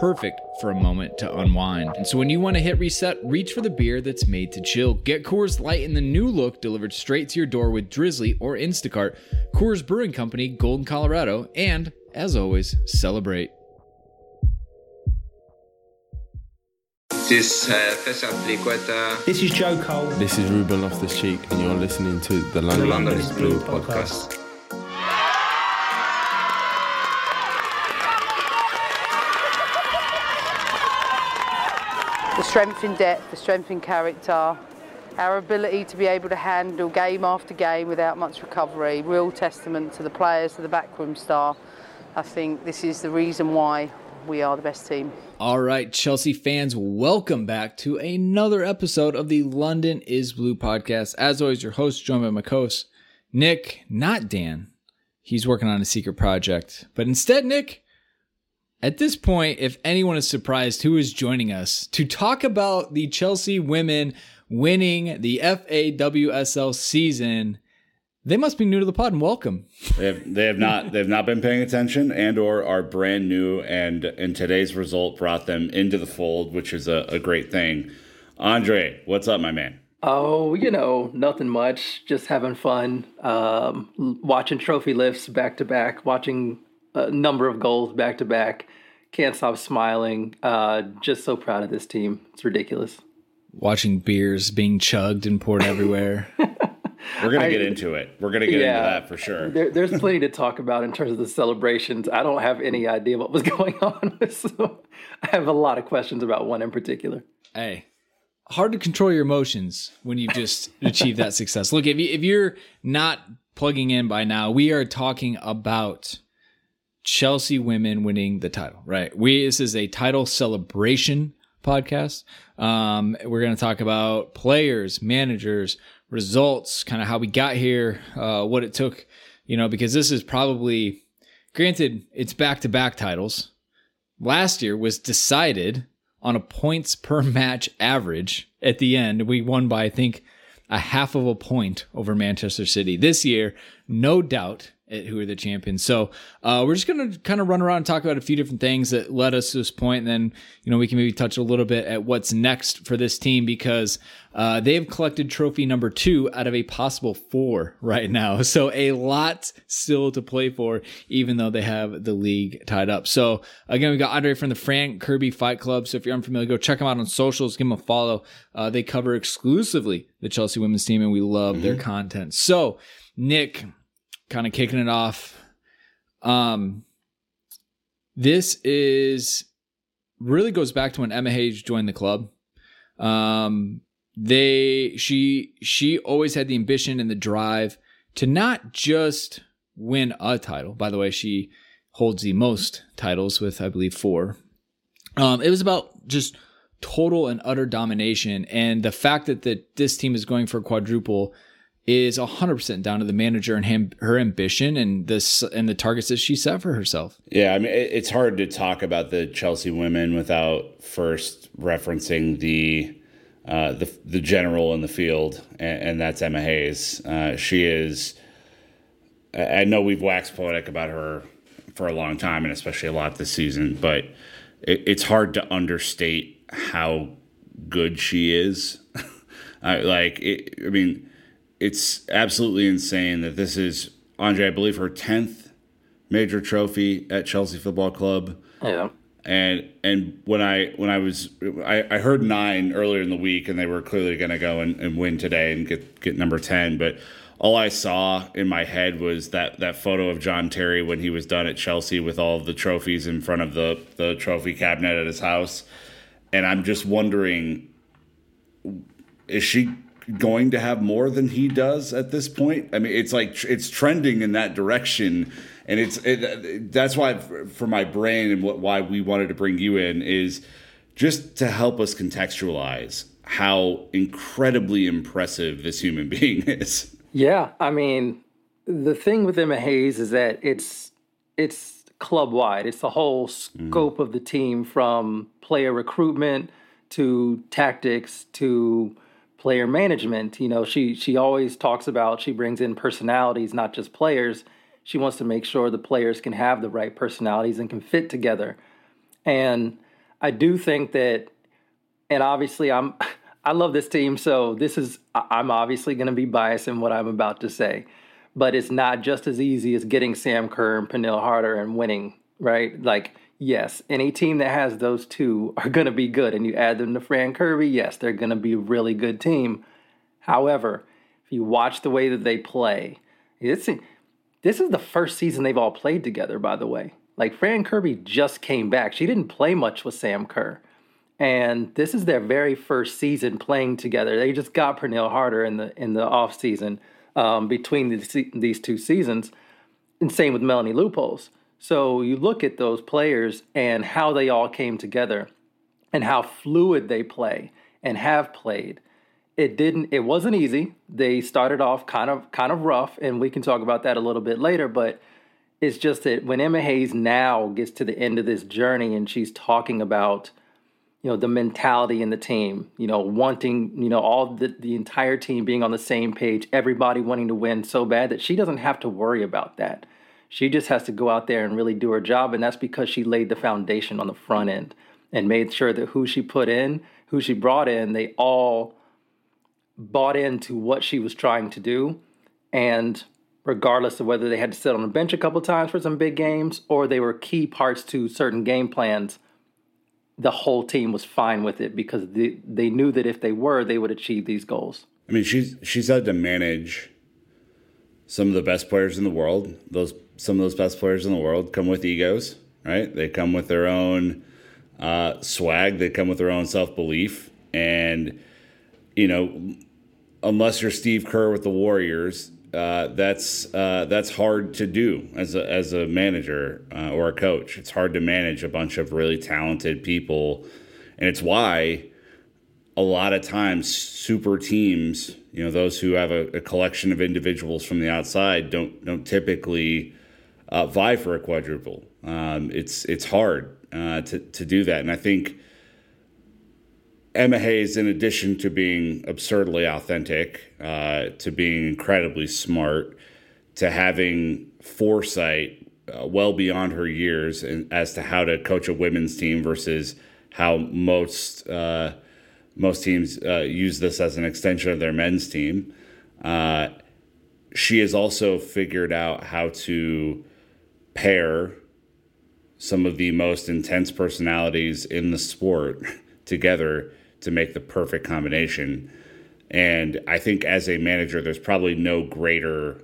perfect for a moment to unwind. And so when you want to hit reset, reach for the beer that's made to chill. Get Coors Light in the new look delivered straight to your door with Drizly or Instacart. Coors Brewing Company, Golden, Colorado, and as always, celebrate. This uh, Fessa This is Joe Cole. This is Ruben Loftus Cheek, and you're listening to the the London, London is is Blue Blue podcast. podcast. The strength in depth, the strength in character, our ability to be able to handle game after game without much recovery, real testament to the players, to the backroom staff. I think this is the reason why we are the best team. All right, Chelsea fans, welcome back to another episode of the London is Blue podcast. As always, your host, joined by Nick, not Dan. He's working on a secret project. But instead, Nick, at this point, if anyone is surprised who is joining us to talk about the Chelsea women winning the FAWSL season, they must be new to the pod and welcome. They have, they have not they've not been paying attention and or are brand new and and today's result brought them into the fold, which is a, a great thing. Andre, what's up, my man? Oh, you know, nothing much. Just having fun. Um, watching trophy lifts back to back. Watching a number of goals back to back. Can't stop smiling. Uh, just so proud of this team. It's ridiculous. Watching beers being chugged and poured everywhere. We're gonna I- get into it. We're gonna get into that for sure. There, there's plenty to talk about in terms of the celebrations. I don't have any idea what was going on. So I have a lot of questions about one in particular. hey, hard to control your emotions when you just achieve that success. Look, if you if you're not plugging in by now, we are talking about Chelsea women winning the title. Right? We this is a title celebration podcast. Um, we're going to talk about players, managers, results, kind of how we got here, uh, what it took. You know, because this is probably, granted, it's back to back titles last year was decided on a points per match average at the end. We won by, I think, a half of a point over Manchester City. This year, no doubt who are the champions. So uh, we're just going to kind of run around and talk about a few different things that led us to this point, and then you know we can maybe touch a little bit at what's next for this team because uh, they've collected trophy number two out of a possible four right now. So a lot still to play for, even though they have the league tied up. So again, we got Andre from the Fran Kirby Fight Club. So if you're unfamiliar, go check them out on socials, give them a follow. Uh, they cover exclusively the Chelsea women's team, and we love their content. So Nick, kind of kicking it off. Um, this is really goes back to when Emma Hayes joined the club. Um, they she she always had the ambition and the drive to not just win a title. By the way, she holds the most titles with I believe four. Um, it was about just total and utter domination, and the fact that that this team is going for quadruple is 100% down to the manager and him, her ambition and this and the targets that she set for herself. Yeah, I mean it's hard to talk about the Chelsea women without first referencing the uh, the the general in the field, and, and that's Emma Hayes. Uh, she is. I know we've waxed poetic about her for a long time, and especially a lot this season, but it, it's hard to understate how good she is. Like, it, I mean, it's absolutely insane that this is Andre. I believe her tenth major trophy at Chelsea Football Club. Yeah. And and when I when I was I, I heard nine earlier in the week and they were clearly gonna go and, and win today and get get number ten, but all I saw in my head was that that photo of John Terry when he was done at Chelsea with all the trophies in front of the the trophy cabinet at his house. And I'm just wondering is she going to have more than he does at this point? I mean, it's like it's trending in that direction, and it's it, that's why for my brain and what why we wanted to bring you in is just to help us contextualize how incredibly impressive this human being is. Yeah, I mean, the thing with Emma Hayes is that it's it's club wide. It's the whole scope mm. of the team from player recruitment to tactics to player management. You know, she she always talks about she brings in personalities, not just players. She wants to make sure the players can have the right personalities and can fit together. And I do think that and obviously I'm I love this team, so this is I'm obviously going to be biased in what I'm about to say. But it's not just as easy as getting Sam Kerr and Pernille Harder and winning, right? Like yes, any team that has those two are going to be good. And you add them to Fran Kirby, yes, they're going to be a really good team. However, if you watch the way that they play, this, this is the first season they've all played together, by the way. Like Fran Kirby just came back. She didn't play much with Sam Kerr. And this is their very first season playing together. They just got Pernille Harder in the in the off season um, between the, these two seasons, and same with Melanie Leupolz. So you look at those players and how they all came together and how fluid they play and have played. It didn't it wasn't easy. They started off kind of kind of rough and we can talk about that a little bit later, but it's just that when Emma Hayes now gets to the end of this journey and she's talking about you know the mentality in the team you know wanting you know all the, the entire team being on the same page everybody wanting to win so bad that she doesn't have to worry about that she just has to go out there and really do her job. And that's because she laid the foundation on the front end and made sure that who she put in, who she brought in, they all bought into what she was trying to do. And regardless of whether they had to sit on the bench a couple times for some big games or they were key parts to certain game plans, the whole team was fine with it because they, they knew that if they were, they would achieve these goals. I mean, she's she's had to manage some of the best players in the world. Those some of those best players in the world come with egos, right? They come with their own uh, swag. They come with their own self belief, and you know, unless you're Steve Kerr with the Warriors, uh, that's uh, that's hard to do as a as a manager uh, or a coach. It's hard to manage a bunch of really talented people, and it's why a lot of times super teams, you know, those who have a, a collection of individuals from the outside don't don't typically uh, vie for a quadruple. Um, it's it's hard uh, to to do that, and I think Emma Hayes, in addition to being absurdly authentic, uh, to being incredibly smart, to having foresight uh, well beyond her years and as to how to coach a women's team versus how most uh, most teams uh, use this as an extension of their men's team. She has also figured out how to pair some of the most intense personalities in the sport together to make the perfect combination. And I think as a manager, there's probably no greater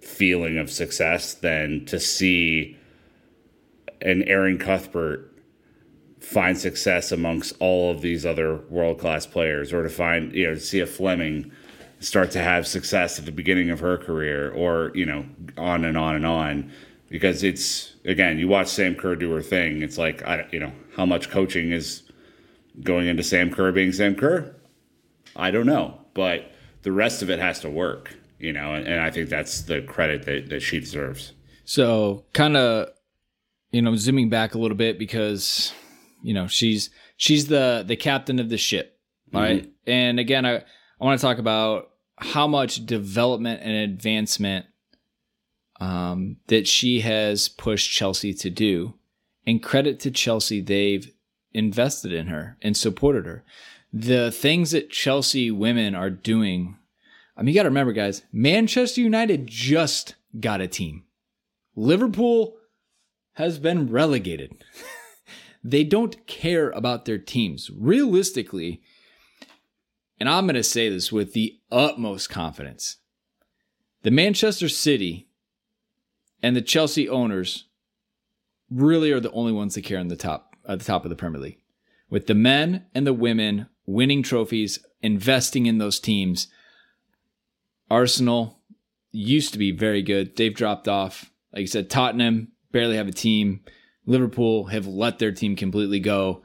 feeling of success than to see an Erin Cuthbert find success amongst all of these other world class players, or to find you know to see a Fleming start to have success at the beginning of her career, or you know on and on and on. Because it's again, you watch Sam Kerr do her thing. It's like I you know how much coaching is going into Sam Kerr being Sam Kerr. I don't know, but the rest of it has to work, you know, and, and I think that's the credit that, that she deserves. So, kind of, you know, zooming back a little bit because you know she's she's the the captain of the ship right mm-hmm. and again i i want to talk about how much development and advancement um, that she has pushed chelsea to do and credit to chelsea they've invested in her and supported her the things that chelsea women are doing i mean you got to remember guys manchester united just got a team Liverpool has been relegated. they don't care about their teams. Realistically, and I'm going to say this with the utmost confidence the Manchester City and the Chelsea owners really are the only ones that care on the top at the top of the Premier League. With the men and the women winning trophies, investing in those teams. Arsenal used to be very good. They've dropped off. Like you said, Tottenham barely have a team. Liverpool have let their team completely go.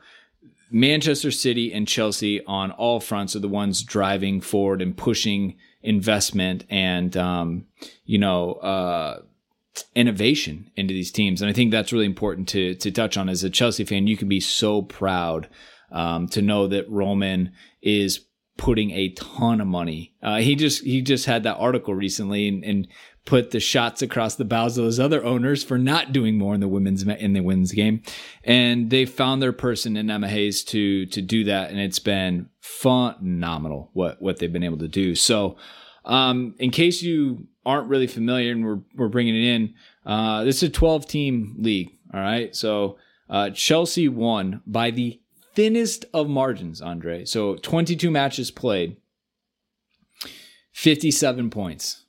Manchester City and Chelsea on all fronts are the ones driving forward and pushing investment and um, you know uh, innovation into these teams. And I think that's really important to to touch on. As a Chelsea fan, you can be so proud um, to know that Roman is putting a ton of money. Uh, he just he just had that article recently and, and, put the shots across the bows of those other owners for not doing more in the women's in the women's game, and they found their person in Emma Hayes to to do that, and it's been phenomenal what what they've been able to do. So, um, in case you aren't really familiar, and we're we're bringing it in, uh, this is a 12 team league. All right, so uh, Chelsea won by the thinnest of margins, Andre. So 22 matches played, 57 points.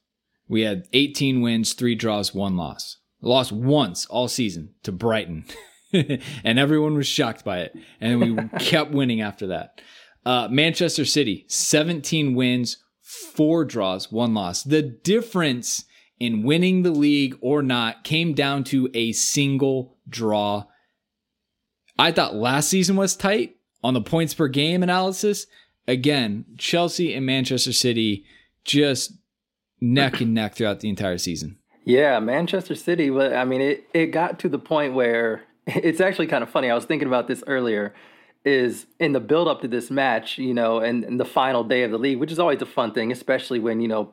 We had 18 wins, three draws, one loss. Lost once all season to Brighton. and everyone was shocked by it. And we kept winning after that. Uh, Manchester City, 17 wins, four draws, one loss. The difference in winning the league or not came down to a single draw I thought last season was tight on the points per game analysis. Again, Chelsea and Manchester City just neck and neck throughout the entire season. Yeah, Manchester City. But I mean, it, it got to the point where it's actually kind of funny. I was thinking about this earlier. Is in the build up to this match, you know, and, and the final day of the league, which is always a fun thing, especially when, you know,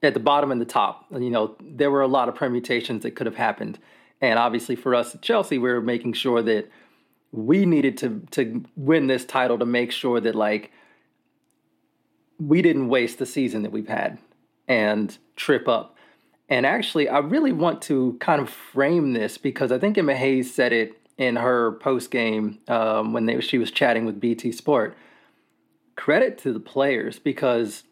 at the bottom and the top, you know, there were a lot of permutations that could have happened. And obviously for us at Chelsea, we were making sure that we needed to to win this title to make sure that like we didn't waste the season that we've had and trip up. And actually, I really want to kind of frame this because I think Emma Hayes said it in her post game um, when they, she was chatting with BT Sport. Credit to the players because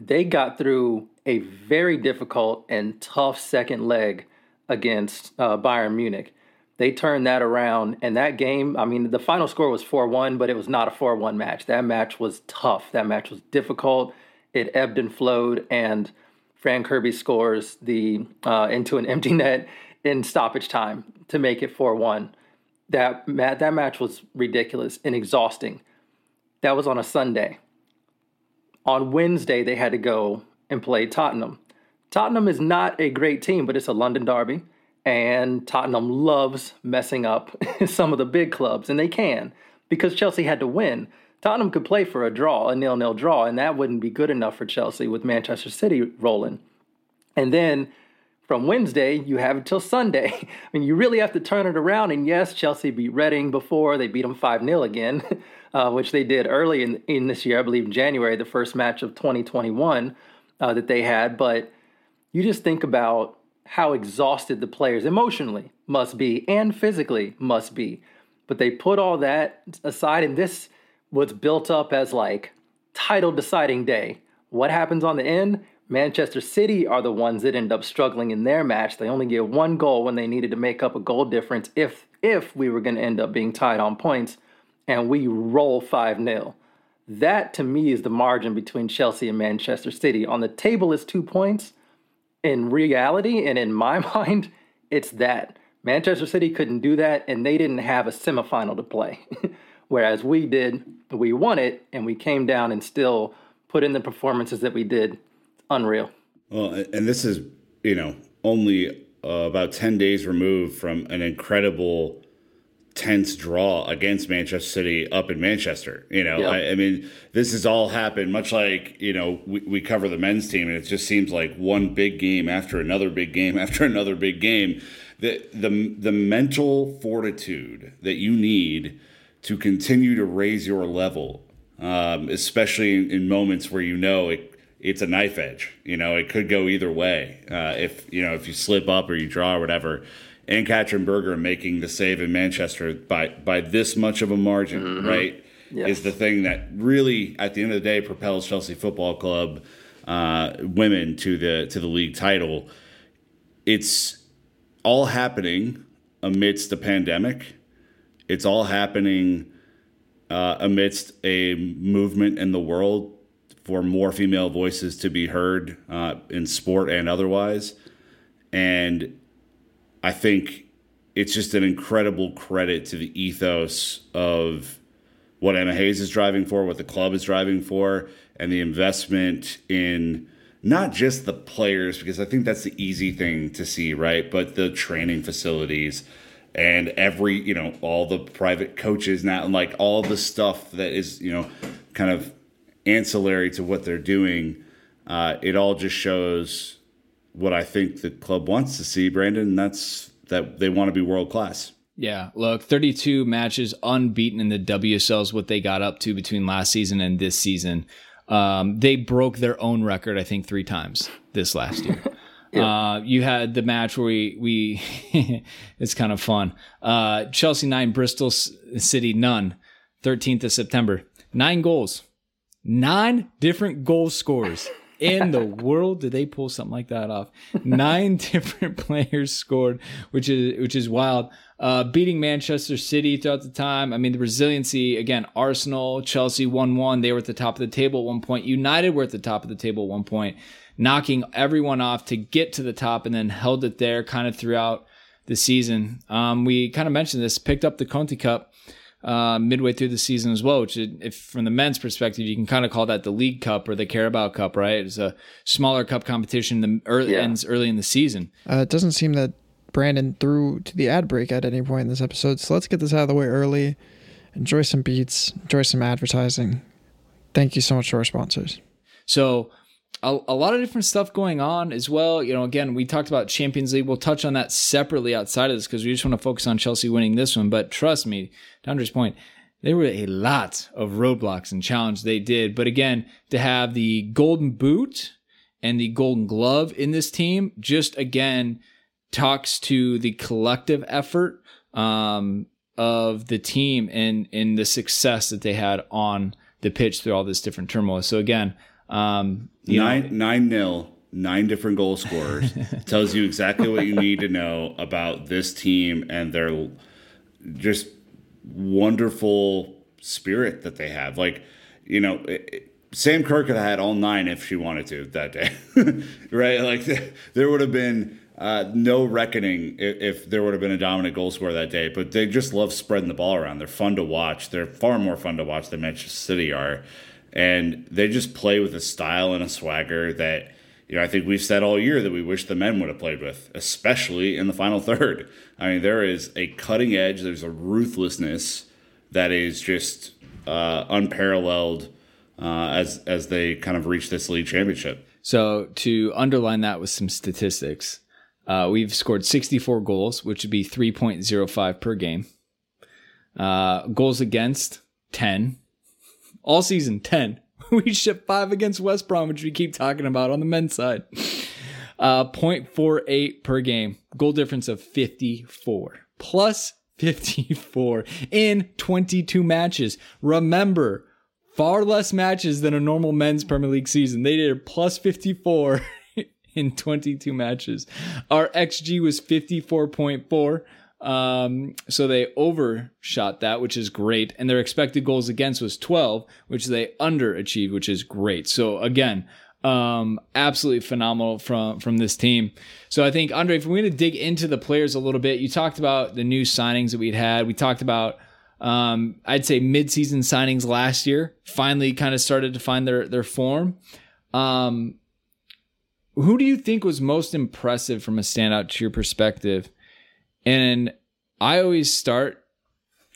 they got through a very difficult and tough second leg against uh, Bayern Munich. They turned that around and that game i mean the final score was 4-1 but it was not a 4-1 match. That match was tough. That match was difficult. It ebbed and flowed and fran kirby scores the uh, into an empty net in stoppage time to make it 4-1 that, that match was ridiculous and exhausting that was on a sunday on wednesday they had to go and play tottenham tottenham is not a great team but it's a london derby and Tottenham loves messing up some of the big clubs, and they can because Chelsea had to win. Tottenham could play for a draw, a nil-nil draw, and that wouldn't be good enough for Chelsea with Manchester City rolling. And then from Wednesday, you have until Sunday. I mean, you really have to turn it around. And yes, Chelsea beat Reading before. They beat them 5 0 again, uh, which they did early in, in this year, I believe in January, the first match of 2021 uh, that they had. But you just think about how exhausted the players emotionally must be and physically must be. But they put all that aside, and this was built up as like title deciding day. What happens on the end? Manchester City are the ones that end up struggling in their match. They only get one goal when they needed to make up a goal difference if if we were going to end up being tied on points and we roll 5-0. That to me is the margin between Chelsea and Manchester City. On the table is 2 points in reality and in my mind, it's that. Manchester City couldn't do that, and they didn't have a semifinal to play. Whereas we did, we won it, and we came down and still put in the performances that we did. Unreal. Well, and this is, you know, only uh, about 10 days removed from an incredible tense draw against Manchester City up in Manchester. You know, yep. I, I, mean, this has all happened much like, you know, we, we cover the men's team and it just seems like one big game after another big game after another big game. The, the, the mental fortitude that you need to continue to raise your level, um, especially in, in moments where you know it, it's a knife edge. You know, it could go either way. Uh, if you know if you slip up or you draw or whatever. And Katrin Berger making the save in Manchester by by this much of a margin, mm-hmm. right? Is the thing that really, at the end of the day, propels Chelsea Football Club uh, women to the to the league title. It's all happening amidst the pandemic. It's all happening uh, amidst a movement in the world for more female voices to be heard uh, in sport and otherwise. And I think it's just an incredible credit to the ethos of what Emma Hayes is driving for, what the club is driving for, and the investment in not just the players, because I think that's the easy thing to see, right? But the training facilities and every, you know, all the private coaches now, and like all the stuff that is, you know, kind of ancillary to what they're doing. Uh, it all just shows what I think the club wants to see, Brandon. And that's that they want to be world class. Yeah, look, 32 matches unbeaten in the WSL is what they got up to between last season and this season. Um, they broke their own record, I think, three times this last year. yeah. uh, you had the match where we we it's kind of fun. Uh, Chelsea nine, Bristol City none. 13th of September, nine goals, nine different goal scores in the world did they pull something like that off? Nine different players scored, which is which is wild. Uh, beating Manchester City throughout the time. I mean, the resiliency again. Arsenal, Chelsea, one one. They were at the top of the table at one point. United were at the top of the table at one point, knocking everyone off to get to the top, and then held it there kind of throughout the season. Um, we kind of mentioned this. Picked up the Conti Cup uh, midway through the season as well. Which, if from the men's perspective, you can kind of call that the League Cup or the Carabao Cup, right? It's a smaller cup competition that early, yeah. ends early in the season. Uh, it doesn't seem that Brandon threw to the ad break at any point in this episode, so let's get this out of the way early. Enjoy some beats, enjoy some advertising. Thank you so much to our sponsors. So a, a, lot of different stuff going on as well. You know, again, we talked about Champions League. We'll touch on that separately outside of this because we just want to focus on Chelsea winning this one. But trust me, to Andre's point, there were a lot of roadblocks and challenges they did. But again, to have the golden boot and the golden glove in this team just again talks to the collective effort um, of the team and in the success that they had on the pitch through all this different turmoil. So again, um, nine know, nine nil, nine different goal scorers tells you exactly what you need to know about this team and their just wonderful spirit that they have. Like, you know, it, Sam Kerr could have had all nine if she wanted to that day, right? Like, there would have been uh, no reckoning if, if, there would have been a dominant goal scorer that day. But they just love spreading the ball around. They're fun to watch. They're far more fun to watch than Manchester City are and they just play with a style and a swagger that you know I think we've said all year that we wish the men would have played with, especially in the final third. I mean, there is a cutting edge, there's a ruthlessness that is just uh, unparalleled uh, as as they kind of reach this league championship. So to underline that with some statistics, uh, we've scored 64 goals, which would be 3.05 per game. Uh, goals against 10, all season 10. we ship five against West Brom, which we keep talking about on the men's side. Uh, 0.48 per game, goal difference of 54 plus 54 in 22 matches. Remember, far less matches than a normal men's Premier League season. They did a plus 54 in 22 matches. Our XG was 54.4. Um, so they overshot that, which is great. And their expected goals against was 12, which they underachieved, which is great. So again, um, absolutely phenomenal from from this team. So I think Andre, if we're going to dig into the players a little bit, you talked about the new signings that we'd had. We talked about um, I'd say mid-season signings last year finally kind of started to find their their form. Um, who do you think was most impressive from a standout to your perspective and I always start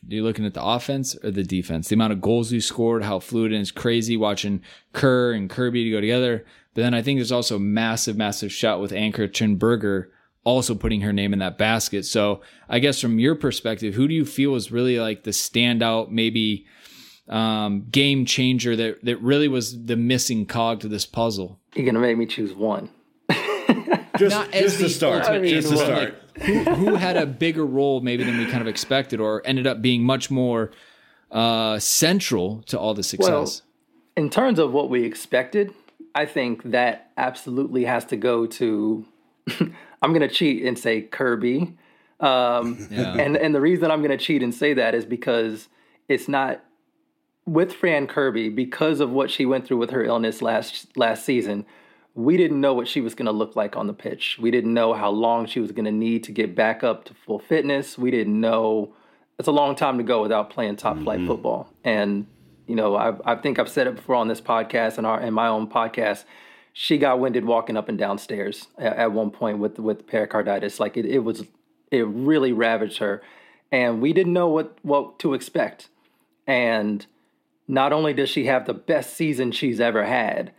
you're looking at the offense or the defense. The amount of goals you scored, how fluid and it's crazy watching Kerr and Kirby to go together. But then I think there's also massive, massive shot with Ann-Katrin Berger also putting her name in that basket. So I guess from your perspective, who do you feel is really like the standout, maybe um, game changer that that really was the missing cog to this puzzle? You're gonna make me choose one. Just, Not just to the start. ultimate Just to role, start. Who, who had a bigger role maybe than we kind of expected, or ended up being much more uh, central to all the success? in terms of what we expected, I think that absolutely has to go to. I'm going to cheat and say Kirby. Um, Yeah. And and the reason I'm going to cheat and say that is because it's not with Fran Kirby because of what she went through with her illness last last season. We didn't know what she was going to look like on the pitch. We didn't know how long she was going to need to get back up to full fitness. We didn't know it's a long time to go without playing top flight mm-hmm. football. And you know, I, I think I've said it before on this podcast and our in my own podcast. She got winded walking up and downstairs at, at one point with with pericarditis. Like it, it was, it really ravaged her, and we didn't know what what to expect. And not only does she have the best season she's ever had,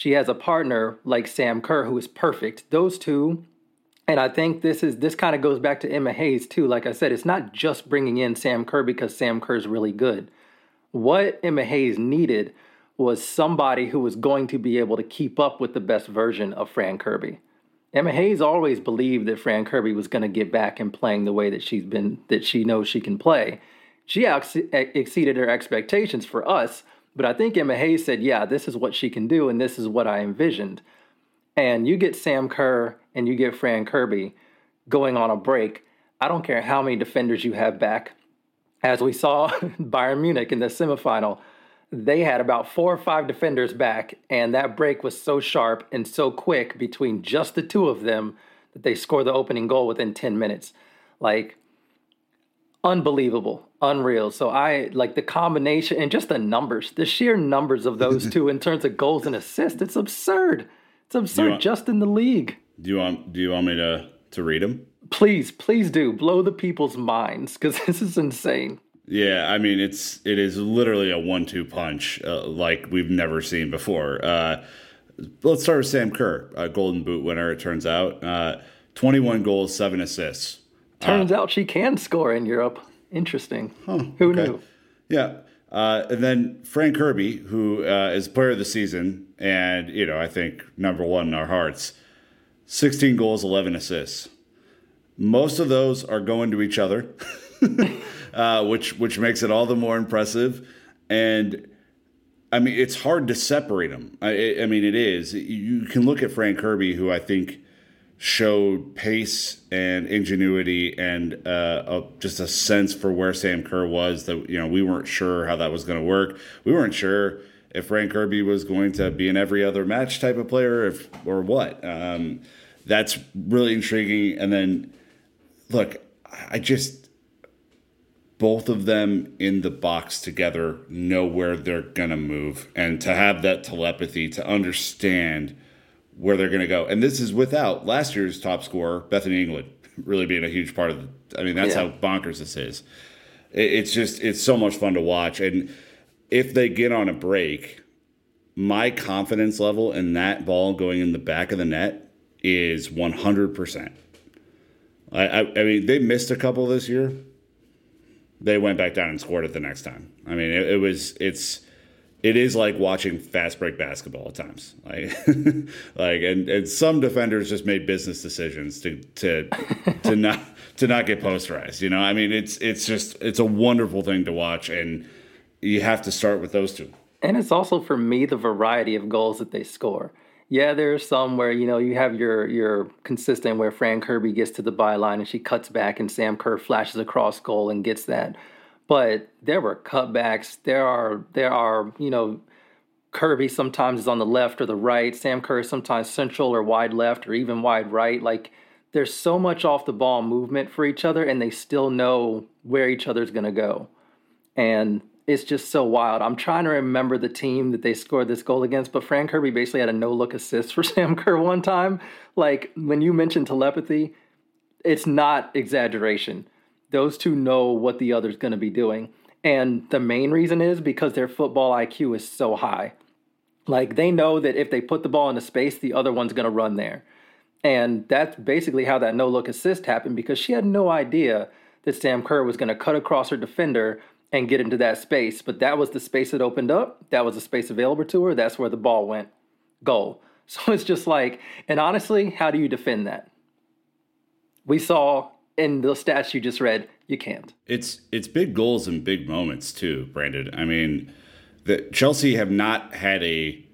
she has a partner like Sam Kerr who is perfect. Those two and I think this is this kind of goes back to Emma Hayes too. Like I said, it's not just bringing in Sam Kerr because Sam Kerr's really good. What Emma Hayes needed was somebody who was going to be able to keep up with the best version of Fran Kirby. Emma Hayes always believed that Fran Kirby was going to get back and playing the way that she's been that she knows she can play. She ex- exceeded her expectations for us, but I think Emma Hayes said, "Yeah, this is what she can do and this is what I envisioned." and you get Sam Kerr and you get Fran Kirby going on a break, I don't care how many defenders you have back. As we saw Bayern Munich in the semifinal, they had about four or five defenders back, and that break was so sharp and so quick between just the two of them that they scored the opening goal within 10 minutes. Like, unbelievable, unreal. So I like the combination and just the numbers, the sheer numbers of those two in terms of goals and assists. It's absurd. It's absurd want- just in the league. Do you want Do you want me to to read them? Please, please do blow the people's minds because this is insane. Yeah, I mean it's it is literally a one-two punch uh, like we've never seen before. Uh, let's start with Sam Kerr, a Golden Boot winner. It turns out, uh, twenty-one goals, seven assists. Turns out she can score in Europe. Interesting. Who okay. knew? Yeah. Uh, and then Fran Kirby, who uh, is player of the season, and you know I think number one in our hearts, sixteen goals, eleven assists. Most of those are going to each other, uh, which which makes it all the more impressive. And I mean, it's hard to separate them. I, I mean, it is. You can look at Fran Kirby, who I think showed pace and ingenuity and uh, a, just a sense for where Sam Kerr was. That you know, we weren't sure how that was going to work. We weren't sure if Fran Kirby was going to be an every other match type of player, if or what. Um, that's really intriguing. And then, look, I just both of them in the box together know where they're going to move and to have that telepathy to understand where they're going to go. And this is without last year's top scorer, Bethany England, really being a huge part of the, I mean, that's Yeah. how bonkers this is. It, it's just, it's so much fun to watch. And if they get on a break, my confidence level in that ball going in the back of the net is 100%. I, I, I mean, they missed a couple this year. They went back down and scored it the next time. I mean, it, it was, it's, it is like watching fast break basketball at times. Like, like, and, and some defenders just made business decisions to to to not to not get posterized. You know, I mean, it's it's just it's a wonderful thing to watch, and you have to start with those two. And it's also for me the variety of goals that they score. Yeah, there's some where you know you have your your consistent where Fran Kirby gets to the byline and she cuts back and Sam Kerr flashes across goal and gets that. But there were cutbacks. There are there are you know Kirby sometimes is on the left or the right. Sam Kerr sometimes central or wide left or even wide right. Like there's so much off the ball movement for each other, and they still know where each other's gonna go. And it's just so wild. I'm trying to remember the team that they scored this goal against, but Fran Kirby basically had a no look assist for Sam Kerr one time. Like when you mentioned telepathy, it's not exaggeration. Those two know what the other's going to be doing. And the main reason is because their football IQ is so high. Like they know that if they put the ball in into space, the other one's going to run there. And that's basically how that no look assist happened because she had no idea that Sam Kerr was going to cut across her defender and get into that space. But that was the space that opened up. That was the space available to her. That's where the ball went. Goal. So it's just like, and honestly, how do you defend that? We saw in the stats you just read, you can't. It's it's big goals and big moments too, Brandon. I mean, the Chelsea have not had a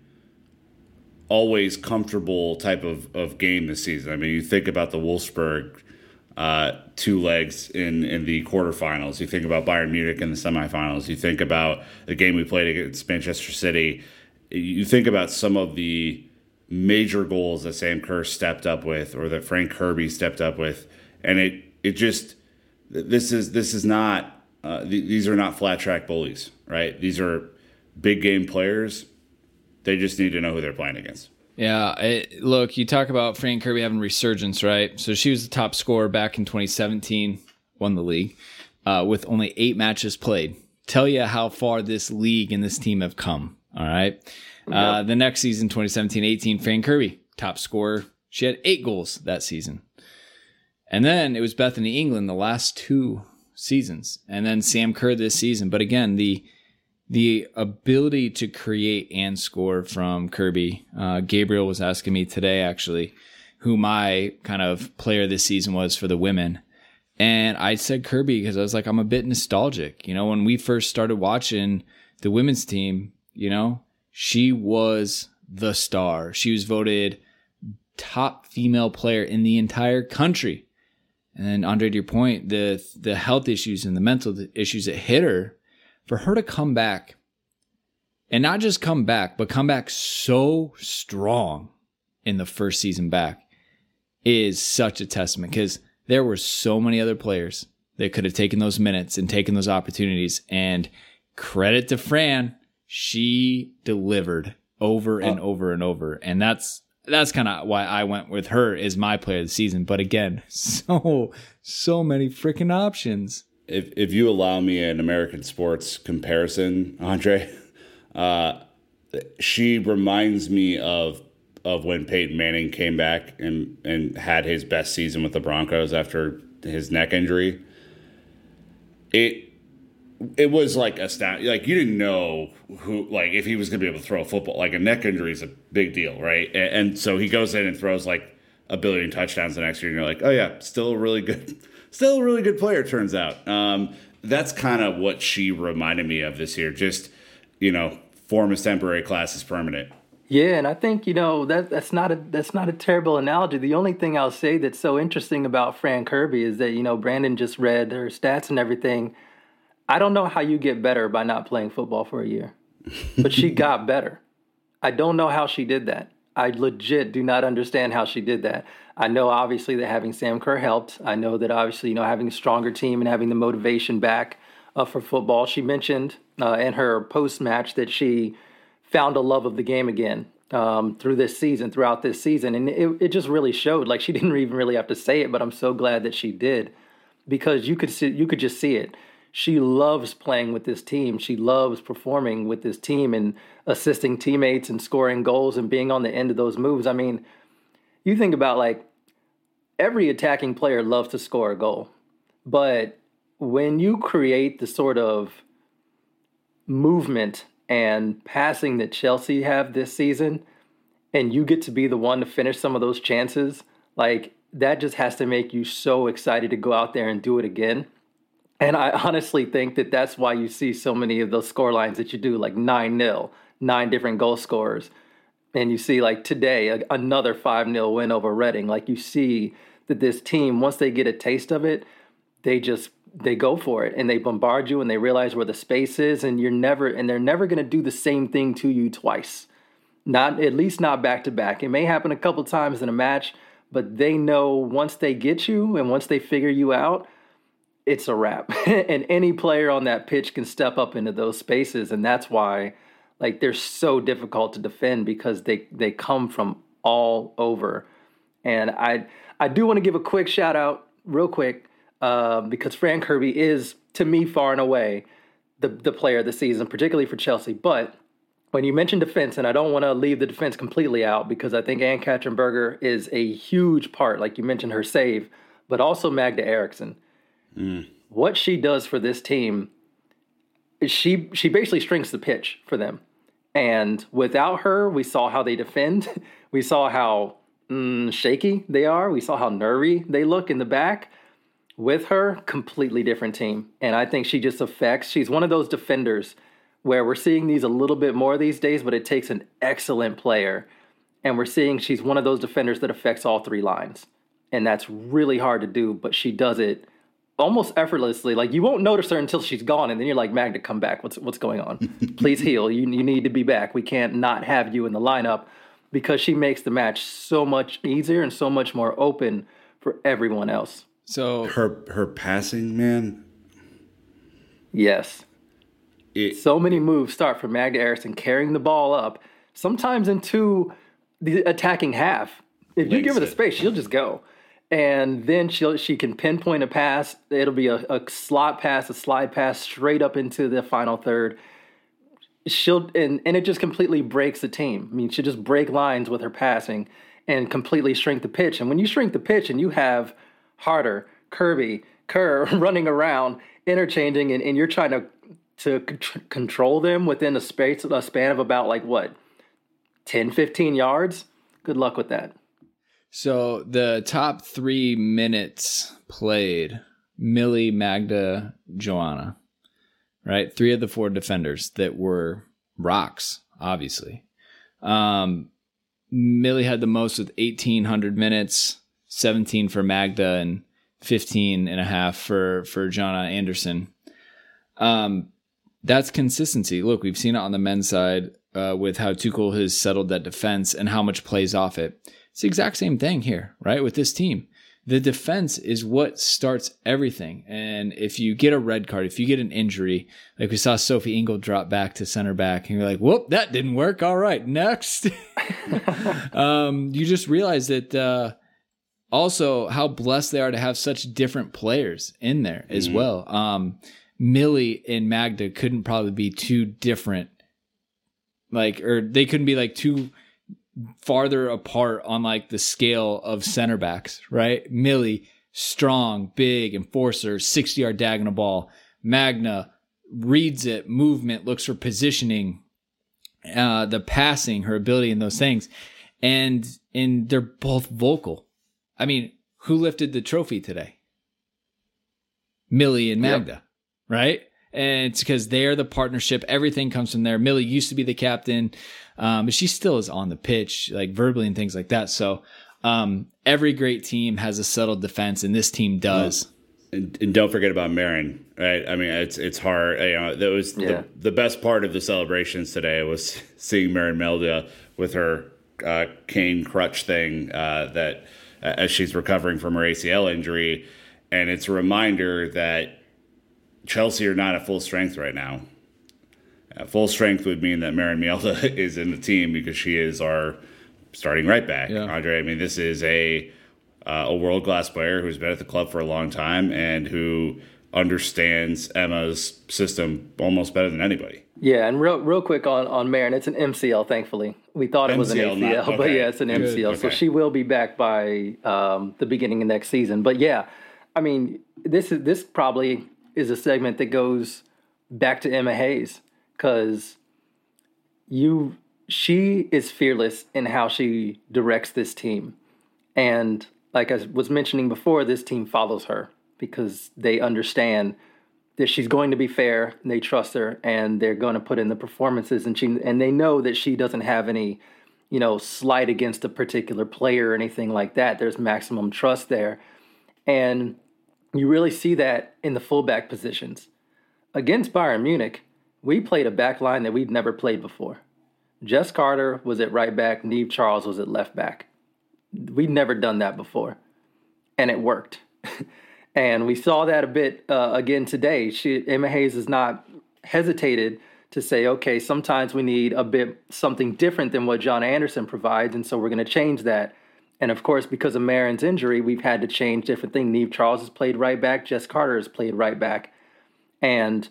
always comfortable type of, of game this season. I mean, you think about the Wolfsburg uh, two legs in, in the quarterfinals. You think about Bayern Munich in the semifinals. You think about the game we played against Manchester City. You think about some of the major goals that Sam Kerr stepped up with, or that Fran Kirby stepped up with, and it it just this is this is not uh, th- these are not flat track bullies, right? These are big game players. They just need to know who they're playing against. Yeah, it, look, you talk about Fran Kirby having resurgence, right? So she was the top scorer back in 2017, won the league uh, with only eight matches played. Tell you how far this league and this team have come. All right. Uh, the next season, 2017 18, Fran Kirby, top scorer. She had eight goals that season. And then it was Bethany England the last two seasons, and then Sam Kerr this season. But again, the the ability to create and score from Kirby. Uh, Gabriel was asking me today, actually, who my kind of player this season was for the women. And I said Kirby because I was like, I'm a bit nostalgic. You know, when we first started watching the women's team, you know, she was the star. She was voted top female player in the entire country. And then, Andre, to your point, the the health issues and the mental issues that hit her for her to come back and not just come back, but come back so strong in the first season back is such a testament because there were so many other players that could have taken those minutes and taken those opportunities. And credit to Fran, she delivered over and uh, over and over. And that's that's kind of why I went with her as my player of the season. But again, so so many freaking options if if you allow me an American sports comparison, Andre, uh, she reminds me of of when Peyton Manning came back and and had his best season with the Broncos after his neck injury. It it was like a stat like you didn't know who like if he was going to be able to throw a football like a neck injury is a big deal right and, and so he goes in and throws like a billion touchdowns the next year and you're like oh yeah still a really good still a really good player, turns out. Um, that's kind of what she reminded me of this year. Just, you know, form is temporary, class is permanent. Yeah, and I think you know that that's not a that's not a terrible analogy. The only thing I'll say that's so interesting about Fran Kirby is that you know Brandon just read her stats and everything. I don't know how you get better by not playing football for a year, but she got better. I don't know how she did that. I legit do not understand how she did that. I know obviously that having Sam Kerr helped. I know that obviously, you know, having a stronger team and having the motivation back uh, for football. She mentioned uh, in her post match that she found a love of the game again um, through this season, throughout this season. And it, it just really showed. Like she didn't even really have to say it, but I'm so glad that she did because you could see, you could just see it she loves playing with this team. She loves performing with this team and assisting teammates and scoring goals and being on the end of those moves. I mean, you think about like every attacking player loves to score a goal. But when you create the sort of movement and passing that Chelsea have this season and you get to be the one to finish some of those chances, like that just has to make you so excited to go out there and do it again and I honestly think that that's why you see so many of those score lines that you do, like 9 0, nine different goal scorers. And you see, like today, another 5 0 win over Reading. Like you see that this team, once they get a taste of it, they just they go for it and they bombard you and they realize where the space is and you're never and they're never going to do the same thing to you twice not at least not back to back it may happen a couple times in a match but they know once they get you and once they figure you out it's a wrap. and any player on that pitch can step up into those spaces. And that's why like they're so difficult to defend because they they come from all over. And I I do want to give a quick shout out, real quick, uh, because Fran Kirby is to me far and away the the player of the season, particularly for Chelsea. But when you mention defense, and I don't want to leave the defense completely out because I think Ann Katrin Berger is a huge part, like you mentioned her save, but also Magda Eriksson. Mm. What she does for this team, she she basically strings the pitch for them. And without her, we saw how they defend. We saw how mm, shaky they are. We saw how nervy they look in the back. With her, completely different team. And I think she just affects, she's one of those defenders where we're seeing these a little bit more these days, but it takes an excellent player. And we're seeing she's one of those defenders that affects all three lines. And that's really hard to do, but she does it almost effortlessly. Like you won't notice her until she's gone, and then you're like, Magda, come back. What's what's going on? Please heal. You you need to be back. We can't not have you in the lineup because she makes the match so much easier and so much more open for everyone else. So her her passing, man. Yes. It, so many moves start from Magda Eriksson carrying the ball up, sometimes into the attacking half. If you give her the it. space, she'll just go. And then she'll she can pinpoint a pass. It'll be a, a slot pass, a slide pass straight up into the final third. She'll and, and it just completely breaks the team. I mean, she'll just break lines with her passing and completely shrink the pitch. And when you shrink the pitch and you have Harder, Kirby, Kerr running around, interchanging, and, and you're trying to to control them within a space a span of about like what 10 15 yards good luck with that So the top three minutes played Millie, Magda, Joanna, right? Three of the four defenders that were rocks, obviously. Um, Millie had the most with 1,800 minutes, 17 for Magda, and 15 and a half for, for Jonna Andersson. Um, that's consistency. Look, we've seen it on the men's side uh, with how Tuchel has settled that defense and how much plays off it. It's the exact same thing here, right? With this team. The defense is what starts everything. And if you get a red card, if you get an injury, like we saw Sophie Ingle drop back to center back, and you're like, whoop, that didn't work. All right, next. um, you just realize that uh, also how blessed they are to have such different players in there as well. Um, Millie and Magda couldn't probably be too different, like, or they couldn't be like too farther apart on like the scale of center backs, right? Millie, strong, big, enforcer, 60 yard diagonal ball. Magda reads it, movement, looks for positioning, uh, the passing, her ability in those things. And, and they're both vocal. I mean, who lifted the trophy today? Millie and Magda, right? And it's because they're the partnership. Everything comes from there. Millie used to be the captain, um, but she still is on the pitch, like verbally and things like that. So um, every great team has a settled defense, and this team does. and, and don't forget about Maren, right? I mean, it's it's hard. You know, that was Yeah. the, the best part of the celebrations today was seeing Maren Mjelde with her uh, cane crutch thing uh, that uh, as she's recovering from her ACL injury, and it's a reminder that Chelsea are not at full strength right now. Uh, full strength would mean that Maren Mjelde is in the team because she is our starting right back. Yeah. Andre, I mean, this is a uh, a world class player who's been at the club for a long time and who understands Emma's system almost better than anybody. Yeah, and real real quick on on Maren, it's an MCL. Thankfully, we thought it was an MCL, ACL, not- but yeah, it's an Good. MCL. So she will be back by um, the beginning of next season. But yeah, I mean, this is this probably is a segment that goes back to Emma Hayes because you she is fearless in how she directs this team, and like I was mentioning before, this team follows her because they understand that she's going to be fair and they trust her and they're going to put in the performances and she and they know that she doesn't have any you know slight against a particular player or anything like that. There's maximum trust there. And you really see that in the fullback positions against Bayern Munich we played a back line that we'd never played before Jess Carter was at right back Niamh Charles was at left back we'd never done that before and it worked And we saw that a bit uh, again today. She, Emma Hayes has not hesitated to say, okay, sometimes we need a bit something different than what Jonna Andersson provides, and so we're going to change that. And of course, because of Maren's injury, we've had to change different things. Niamh Charles has played right back. Jess Carter has played right back. And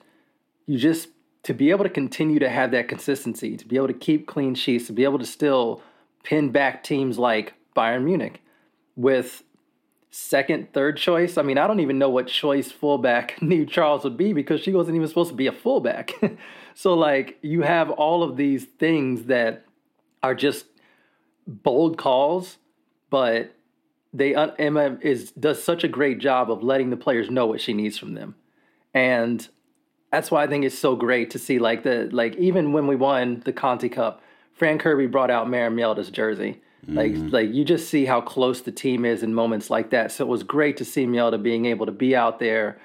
you just, to be able to continue to have that consistency, to be able to keep clean sheets, to be able to still pin back teams like Bayern Munich with second, third choice. I mean, I don't even know what choice fullback Niamh Charles would be because she wasn't even supposed to be a fullback. so, like, you have all of these things that are just bold calls, but they Emma is does such a great job of letting the players know what she needs from them, and that's why I think it's so great to see like the like even when we won the Conti Cup, Fran Kirby brought out Maren Mjelde's jersey. Like mm-hmm. like you just see how close the team is in moments like that. So it was great to see Mjelde being able to be out there.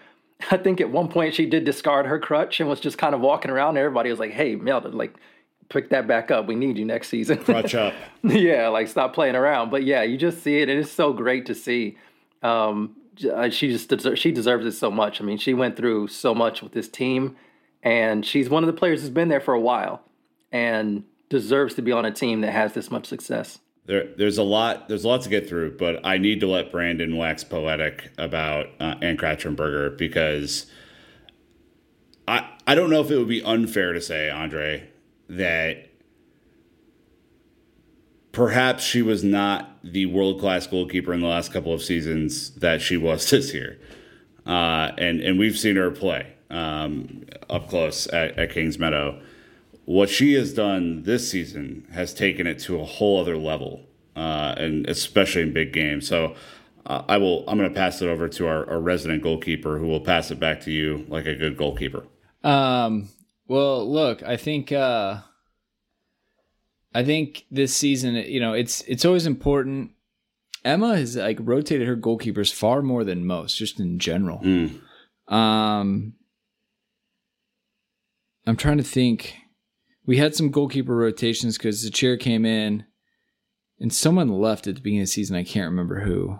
I think at one point she did discard her crutch and was just kind of walking around. Everybody was like, "Hey, Mjelde, like pick that back up. We need you next season." Crutch up. yeah, like stop playing around. But yeah, you just see it, and it's so great to see. Um, uh, she just deser- she deserves it so much. I mean, she went through so much with this team, and she's one of the players who's been there for a while, and deserves to be on a team that has this much success there, there's a lot there's a lot to get through, but I need to let Brandon wax poetic about uh, Ann Katrin Berger because I I don't know if it would be unfair to say Andre that perhaps she was not the world class goalkeeper in the last couple of seasons that she was this year, uh, and and we've seen her play um, up close at, at Kingsmeadow what she has done this season has taken it to a whole other level, uh, and especially in big games. So uh, I will. I'm going to pass it over to our, our, resident goalkeeper, who will pass it back to you like a good goalkeeper. Um. Well, look, I think. Uh, I think this season, you know, it's it's always important. Emma has like rotated her goalkeepers far more than most, just in general. Mm. Um, I'm trying to think we had some goalkeeper rotations because the chair came in and someone left at the beginning of the season. I can't remember who.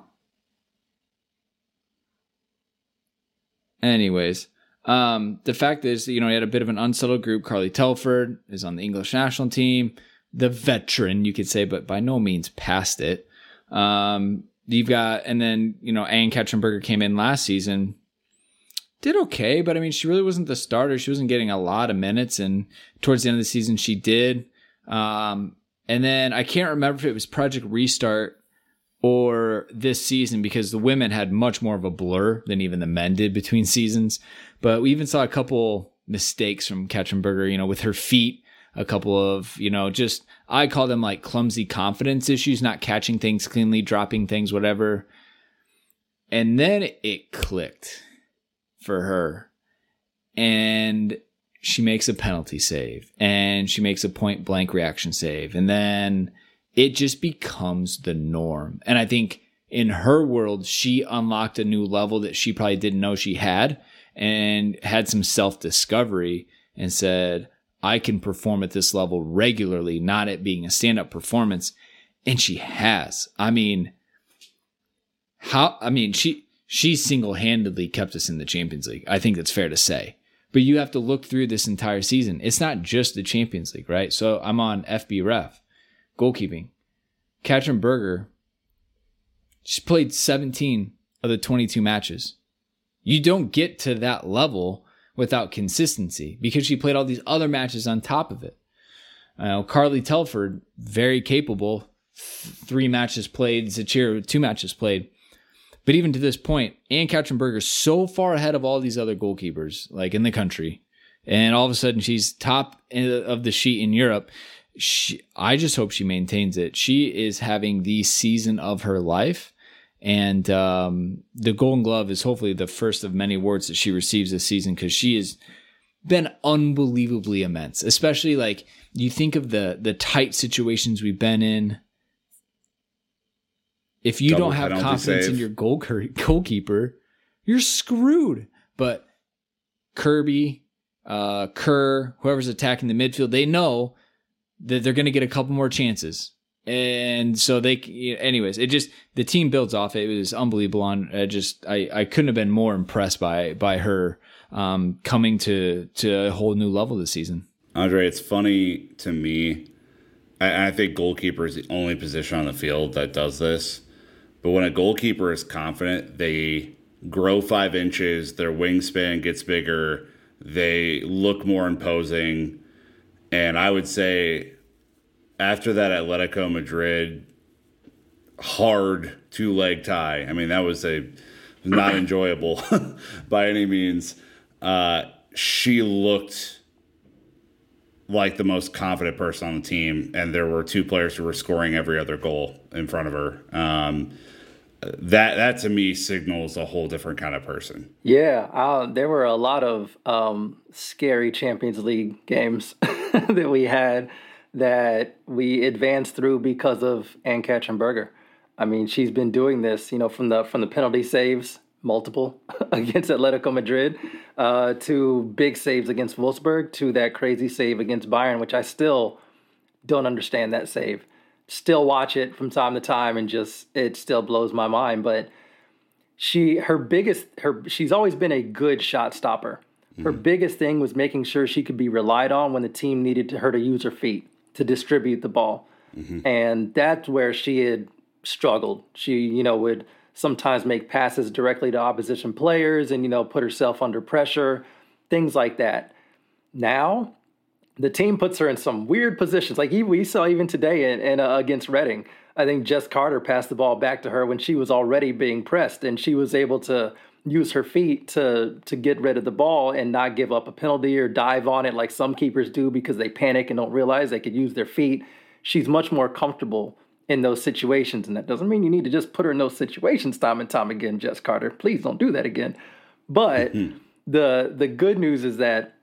Anyways, um, the fact is, you know, he had a bit of an unsettled group. Carly Telford is on the English national team, the veteran, you could say, but by no means past it. Um, you've got, and then, you know, Ann Katrin Berger came in last season, did okay, but I mean, she really wasn't the starter. She wasn't getting a lot of minutes, and towards the end of the season, she did. Um, and then I can't remember if it was Project Restart or this season because the women had much more of a blur than even the men did between seasons. But we even saw a couple mistakes from Katrin Berger, you know, with her feet, a couple of, you know, just I call them like clumsy confidence issues, not catching things cleanly, dropping things, whatever. And then it clicked for her. And she makes a penalty save and she makes a point blank reaction save. And then it just becomes the norm. And I think in her world, she unlocked a new level that she probably didn't know she had and had some self discovery and said, I can perform at this level regularly, not it being a stand up performance. And she has. I mean, how, I mean, she, she single handedly kept us in the Champions League. I think that's fair to say. But you have to look through this entire season. It's not just the Champions League, right? So I'm on FBref, goalkeeping. Katrin Berger, she's played 17 of the 22 matches. You don't get to that level without consistency because she played all these other matches on top of it. Uh, Carly Telford, very capable, th- three matches played. Zachir, two matches played. But even to this point, Ann is so far ahead of all these other goalkeepers, like in the country, and all of a sudden she's top of the sheet in Europe. She, I just hope she maintains it. She is having the season of her life, and um, the Golden Glove is hopefully the first of many awards that she receives this season because she has been unbelievably immense. Especially like you think of the the tight situations we've been in if you Double don't have confidence save. in your goal goalkeeper, you're screwed. But Kirby, uh, Kerr, whoever's attacking the midfield, they know that they're going to get a couple more chances. And so they, anyways, it just the team builds off. It was unbelievable. On uh, just, I, I couldn't have been more impressed by by her um, coming to to a whole new level this season. Andre, it's funny to me. I, I think goalkeeper is the only position on the field that does this but when a goalkeeper is confident, they grow five inches, their wingspan gets bigger, they look more imposing. And I would say after that Atletico Madrid hard two leg tie. I mean, that was a not enjoyable by any means. Uh, she looked like the most confident person on the team, and there were two players who were scoring every other goal in front of her. Um, that that to me signals a whole different kind of person. Yeah, uh, there were a lot of um, scary Champions League games that we had that we advanced through because of Ann Berger. I mean, she's been doing this, you know, from the from the penalty saves, multiple against Atletico Madrid, uh, to big saves against Wolfsburg, to that crazy save against Bayern, which I still don't understand that save still watch it from time to time and just it still blows my mind but she her biggest her she's always been a good shot stopper her mm-hmm. biggest thing was making sure she could be relied on when the team needed her to use her feet to distribute the ball mm-hmm. and that's where she had struggled she you know would sometimes make passes directly to opposition players and you know put herself under pressure things like that now the team puts her in some weird positions. Like we saw even today in, in uh, against Reading, I think Jess Carter passed the ball back to her when she was already being pressed, and she was able to use her feet to to get rid of the ball and not give up a penalty or dive on it like some keepers do because they panic and don't realize they could use their feet. She's much more comfortable in those situations, and that doesn't mean you need to just put her in those situations time and time again, Jess Carter. Please don't do that again. But mm-hmm. the the good news is that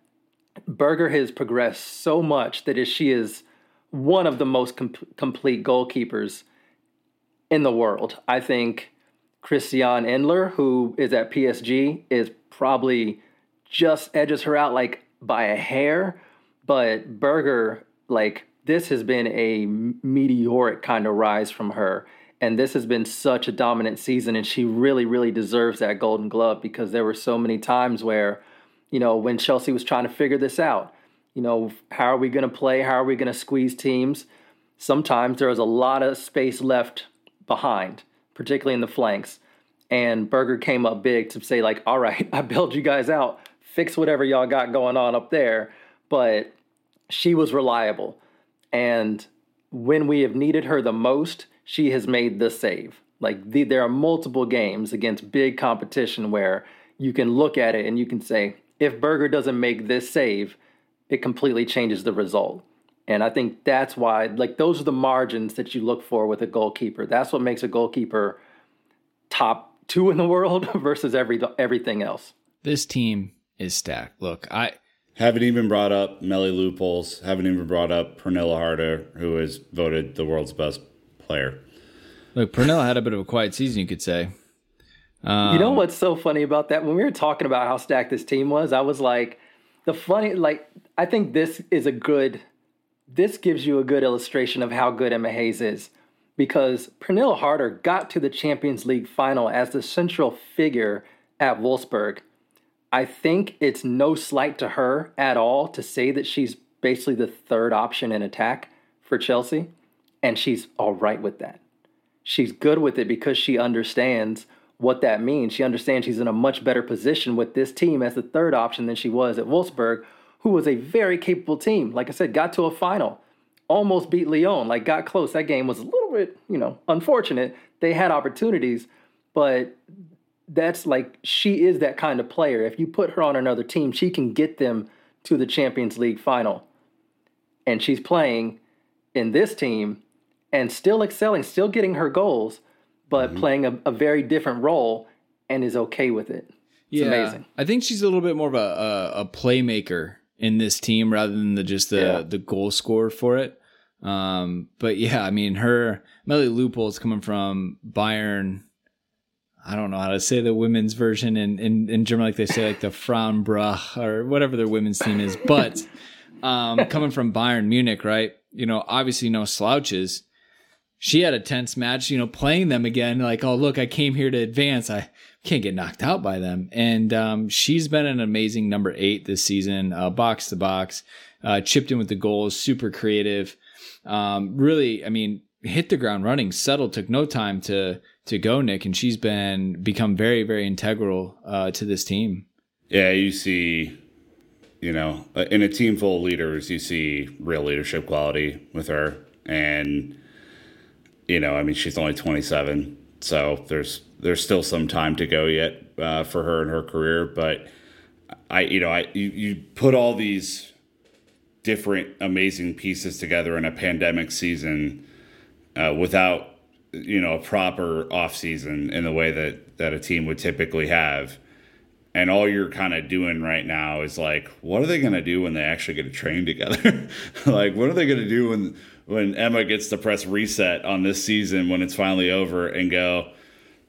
Berger has progressed so much that she is one of the most com- complete goalkeepers in the world. I think Christiane Endler, who is at PSG, is probably just edges her out like by a hair. But Berger, like, this has been a meteoric kind of rise from her. And this has been such a dominant season. And she really, really deserves that golden glove because there were so many times where you know, when Chelsea was trying to figure this out. You know, how are we going to play? How are we going to squeeze teams? Sometimes there was a lot of space left behind, particularly in the flanks. And Berger came up big to say, like, all right, I bailed you guys out. Fix whatever y'all got going on up there. But she was reliable. And when we have needed her the most, she has made the save. Like the, there are multiple games against big competition where you can look at it and you can say, if Berger doesn't make this save, it completely changes the result. And I think that's why, like, those are the margins that you look for with a goalkeeper. That's what makes a goalkeeper top two in the world versus every everything else. This team is stacked. Look, I haven't even brought up Melly Leupolz. Haven't even brought up Pernille Harder, who is voted the world's best player. Look, Pernille had a bit of a quiet season, you could say. Um, you know what's so funny about that? When we were talking about how stacked this team was, I was like, the funny, like, I think this is a good, this gives you a good illustration of how good Emma Hayes is. Because Pernille Harder got to the Champions League final as the central figure at Wolfsburg. I think it's no slight to her at all to say that she's basically the third option in attack for Chelsea, and she's all right with that. She's good with it because she understands what that means. She understands she's in a much better position with this team as the third option than she was at Wolfsburg, who was a very capable team. Like I said, got to a final, almost beat Lyon, like got close. That game was a little bit, you know, unfortunate. They had opportunities, but that's like she is that kind of player. If you put her on another team, she can get them to the Champions League final. And she's playing in this team and still excelling, still getting her goals but mm-hmm. playing a, a, very different role and is okay with it. It's yeah, amazing. I think she's a little bit more of a, a, a playmaker in this team rather than the just the yeah. the goal scorer for it. Um, but yeah, I mean, her Melly Leupolz is coming from Bayern. I don't know how to say the women's version in, in, in German, like they say, like the Frauenbrach or whatever their women's team is. But um, coming from Bayern Munich, right? You know, obviously no slouches she had a tense match, you know, playing them again. Like, oh, look, I came here to advance. I can't get knocked out by them. And um, she's been an amazing number eight this season, uh, box to box, uh, chipped in with the goals, super creative. Um, really, I mean, hit the ground running, settled, took no time to to go, Nick, and she's been become very, very integral uh, to this team. Yeah, you see, you know, in a team full of leaders, you see real leadership quality with her, and you know, I mean, she's only 27, so there's there's still some time to go yet uh, for her in her career. But I, you know, I you, you put all these different amazing pieces together in a pandemic season uh, without you know a proper off season in the way that that a team would typically have and all you're kind of doing right now is like what are they going to do when they actually get to train together like what are they going to do when when emma gets to press reset on this season when it's finally over and go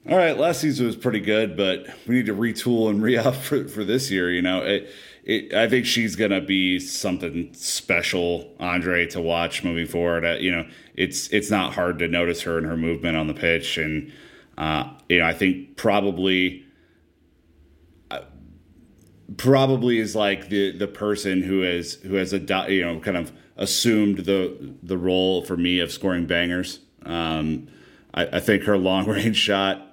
all right last season was pretty good but we need to retool and re-up for, for this year you know it, it, I think she's gonna be something special, Andre, to watch moving forward. Uh, you know, it's it's not hard to notice her and her movement on the pitch, and uh, you know, I think probably uh, probably is like the the person who has who has a you know kind of assumed the the role for me of scoring bangers. Um, I, I think her long range shot,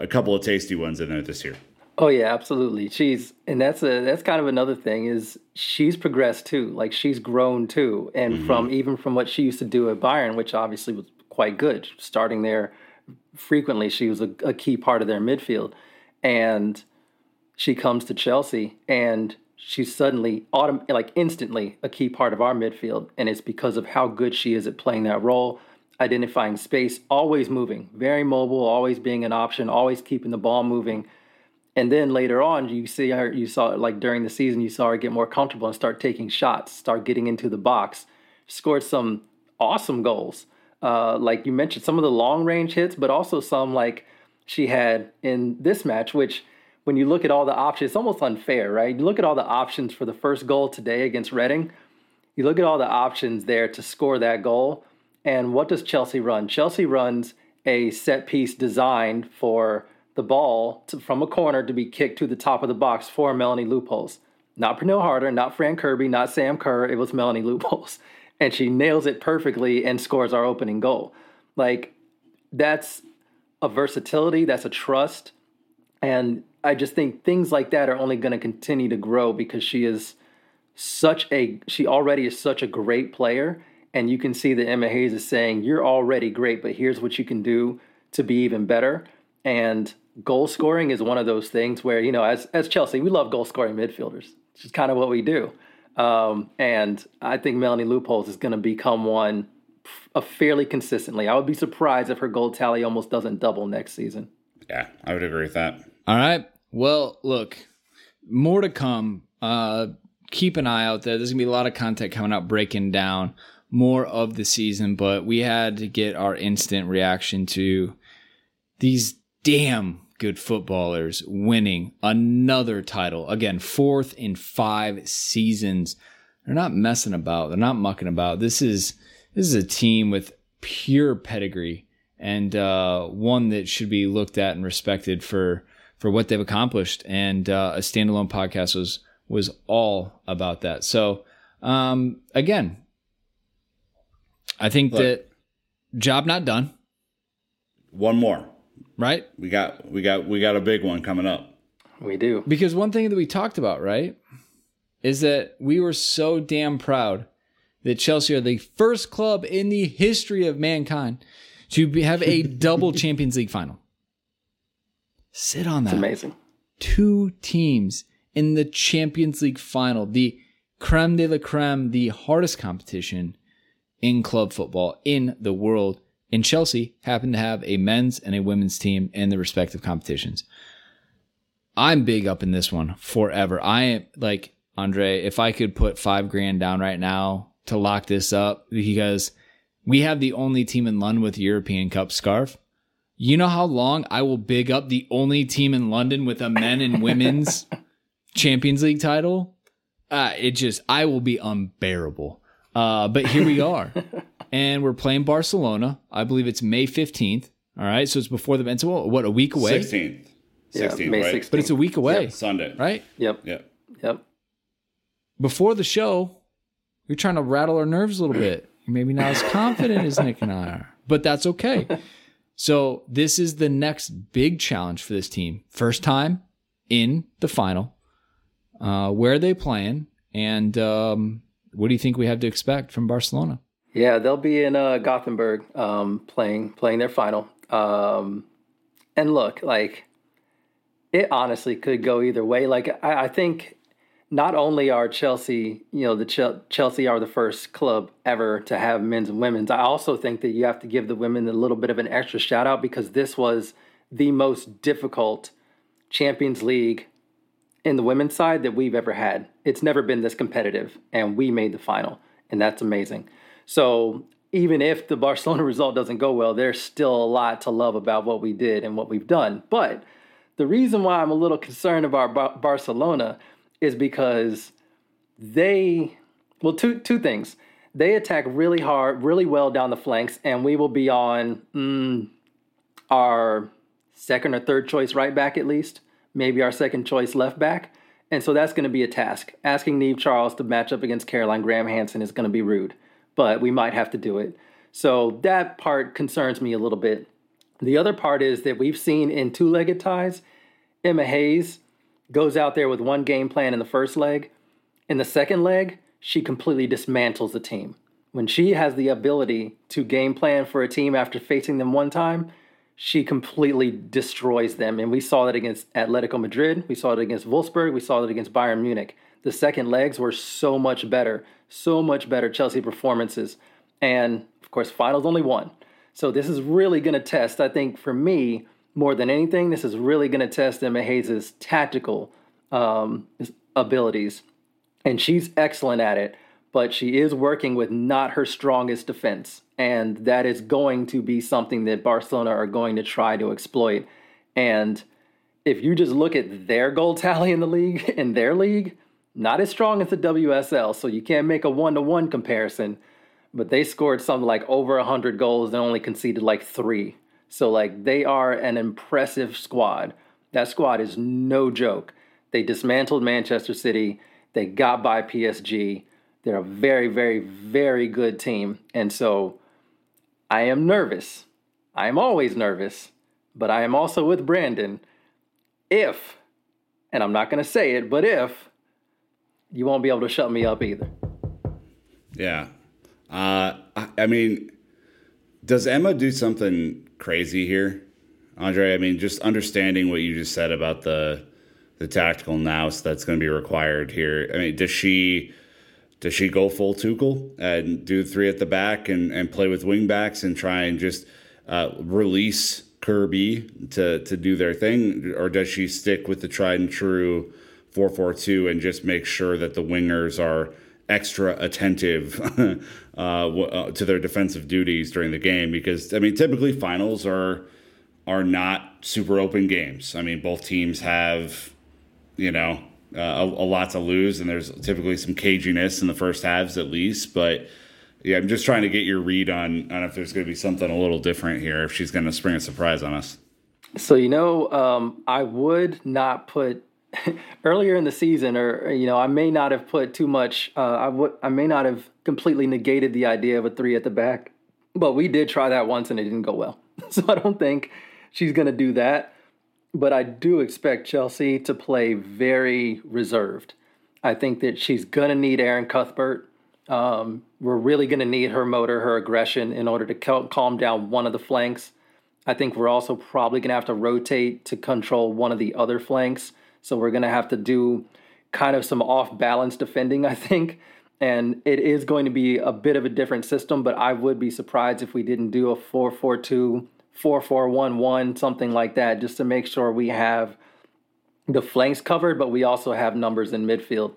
a couple of tasty ones in there this year. Oh yeah, absolutely. She's and that's a that's kind of another thing is she's progressed too. Like she's grown too, and mm-hmm. from even from what she used to do at Bayern, which obviously was quite good, starting there frequently. She was a, a key part of their midfield, and she comes to Chelsea and she's suddenly autom- like instantly a key part of our midfield, and it's because of how good she is at playing that role. Identifying space, always moving, very mobile, always being an option, always keeping the ball moving and then later on, you see her, you saw like during the season, you saw her get more comfortable and start taking shots, start getting into the box. Scored some awesome goals. Uh, like you mentioned, some of the long range hits, but also some like she had in this match, which when you look at all the options, it's almost unfair, right? You look at all the options for the first goal today against Reading. You look at all the options there to score that goal. And what does Chelsea run? Chelsea runs a set piece designed for the ball to, from a corner to be kicked to the top of the box for Melanie Leupolz. Not Pernille Harder, not Fran Kirby, not Sam Kerr. It was Melanie Leupolz. And she nails it perfectly and scores our opening goal. Like, that's a versatility, that's a trust. And I just think things like that are only going to continue to grow because she is such a, she already is such a great player. And you can see that Emma Hayes is saying, You're already great, but here's what you can do to be even better. And goal scoring is one of those things where you know as as Chelsea we love goal scoring midfielders. It's just kind of what we do. Um, and I think Melanie Leupolz is going to become one a fairly consistently. I would be surprised if her goal tally almost doesn't double next season. Yeah, I would agree with that. All right. Well, look, more to come. Uh, keep an eye out there. There's gonna be a lot of content coming out breaking down more of the season, but we had to get our instant reaction to these damn good footballers winning another title. Again, fourth in five seasons. They're not messing about. They're not mucking about. This is this is a team with pure pedigree and uh, one that should be looked at and respected for for what they've accomplished. And uh, a standalone podcast was was all about that. So um, again, I think Look, that job not done. One more right? We got we got we got a big one coming up. We do. Because one thing that we talked about, right, is that we were so damn proud that Chelsea are the first club in the history of mankind to be, have a double Champions League final. Sit on that. It's amazing. Two teams in the Champions League final, the creme de la creme, the hardest competition in club football in the world in Chelsea happen to have a men's and a women's team in the respective competitions. I'm big up in this one forever. I am like Andre, if I could put five grand down right now to lock this up because we have the only team in London with a European Cup scarf. You know how long I will big up the only team in London with a men and women's Champions League title? Uh, it just, I will be unbearable. Uh, but here we are. and we're playing Barcelona. I believe it's May 15th. All right. So it's before the event. So what, a week away? 16th. 16th, yeah, May right? 16th. But it's a week away. Yep, Sunday. Right? Yep. Yep. Yep. Before the show, you're trying to rattle our nerves a little bit. You're maybe not as confident as Nick and I are, but that's okay. So this is the next big challenge for this team. First time in the final. Uh, where are they playing? And um, what do you think we have to expect from Barcelona? Yeah, they'll be in uh, Gothenburg um, playing playing their final. Um, and look, like it honestly could go either way. Like I, I think not only are Chelsea, you know, the Ch- Chelsea are the first club ever to have men's and women's. I also think that you have to give the women a little bit of an extra shout out because this was the most difficult Champions League in the women's side that we've ever had. It's never been this competitive, and we made the final, and that's amazing. So even if the Barcelona result doesn't go well, there's still a lot to love about what we did and what we've done. But the reason why I'm a little concerned about Bar- Barcelona is because they, well, two two things. They attack really hard, really well down the flanks, and we will be on mm, our second or third choice right back at least, maybe our second choice left back. And so that's going to be a task. Asking Niamh Charles to match up against Caroline Graham Hansen is going to be rude, but we might have to do it. So that part concerns me a little bit. The other part is that we've seen in two legged ties, Emma Hayes goes out there with one game plan in the first leg. In the second leg, she completely dismantles the team. When she has the ability to game plan for a team after facing them one time, she completely destroys them. And we saw that against Atletico Madrid. We saw it against Wolfsburg. We saw it against Bayern Munich. The second legs were so much better, so much better Chelsea performances. And of course, finals only one. So this is really going to test, I think, for me, more than anything, this is really going to test Emma Hayes' tactical um, abilities. And she's excellent at it, but she is working with not her strongest defense. And that is going to be something that Barcelona are going to try to exploit. And if you just look at their goal tally in the league, in their league, not as strong as the WSL. So you can't make a one to one comparison. But they scored something like over 100 goals and only conceded like three. So, like, they are an impressive squad. That squad is no joke. They dismantled Manchester City, they got by PSG. They're a very, very, very good team. And so I am nervous. I am always nervous, but I am also with Brandon. If, and I'm not going to say it, but if, you won't be able to shut me up either. Yeah. Uh, I, I mean, does Emma do something crazy here, Andre? I mean, just understanding what you just said about the the tactical nous that's going to be required here. I mean, does she does she go full Tuchel and do three at the back and, and play with wing backs and try and just uh, release Kirby to to do their thing, or does she stick with the tried and true four four two and just make sure that the wingers are extra attentive uh, uh, to their defensive duties during the game because I mean typically finals are are not super open games. I mean both teams have you know uh, a, a, lot to lose and there's typically some caginess in the first halves at least, but yeah, I'm just trying to get your read on on if there's going to be something a little different here if she's going to spring a surprise on us. So you know, um, I would not put earlier in the season, or you know, I may not have put too much. Uh, I would, I may not have completely negated the idea of a three at the back, but we did try that once and it didn't go well. So I don't think she's going to do that. But I do expect Chelsea to play very reserved. I think that she's going to need Erin Cuthbert. Um, we're really going to need her motor, her aggression, in order to cal- calm down one of the flanks. I think we're also probably going to have to rotate to control one of the other flanks. So we're going to have to do kind of some off balance defending, I think. And it is going to be a bit of a different system, but I would be surprised if we didn't do a 4 4 2, 4 4 1 1, something like that, just to make sure we have the flanks covered, but we also have numbers in midfield.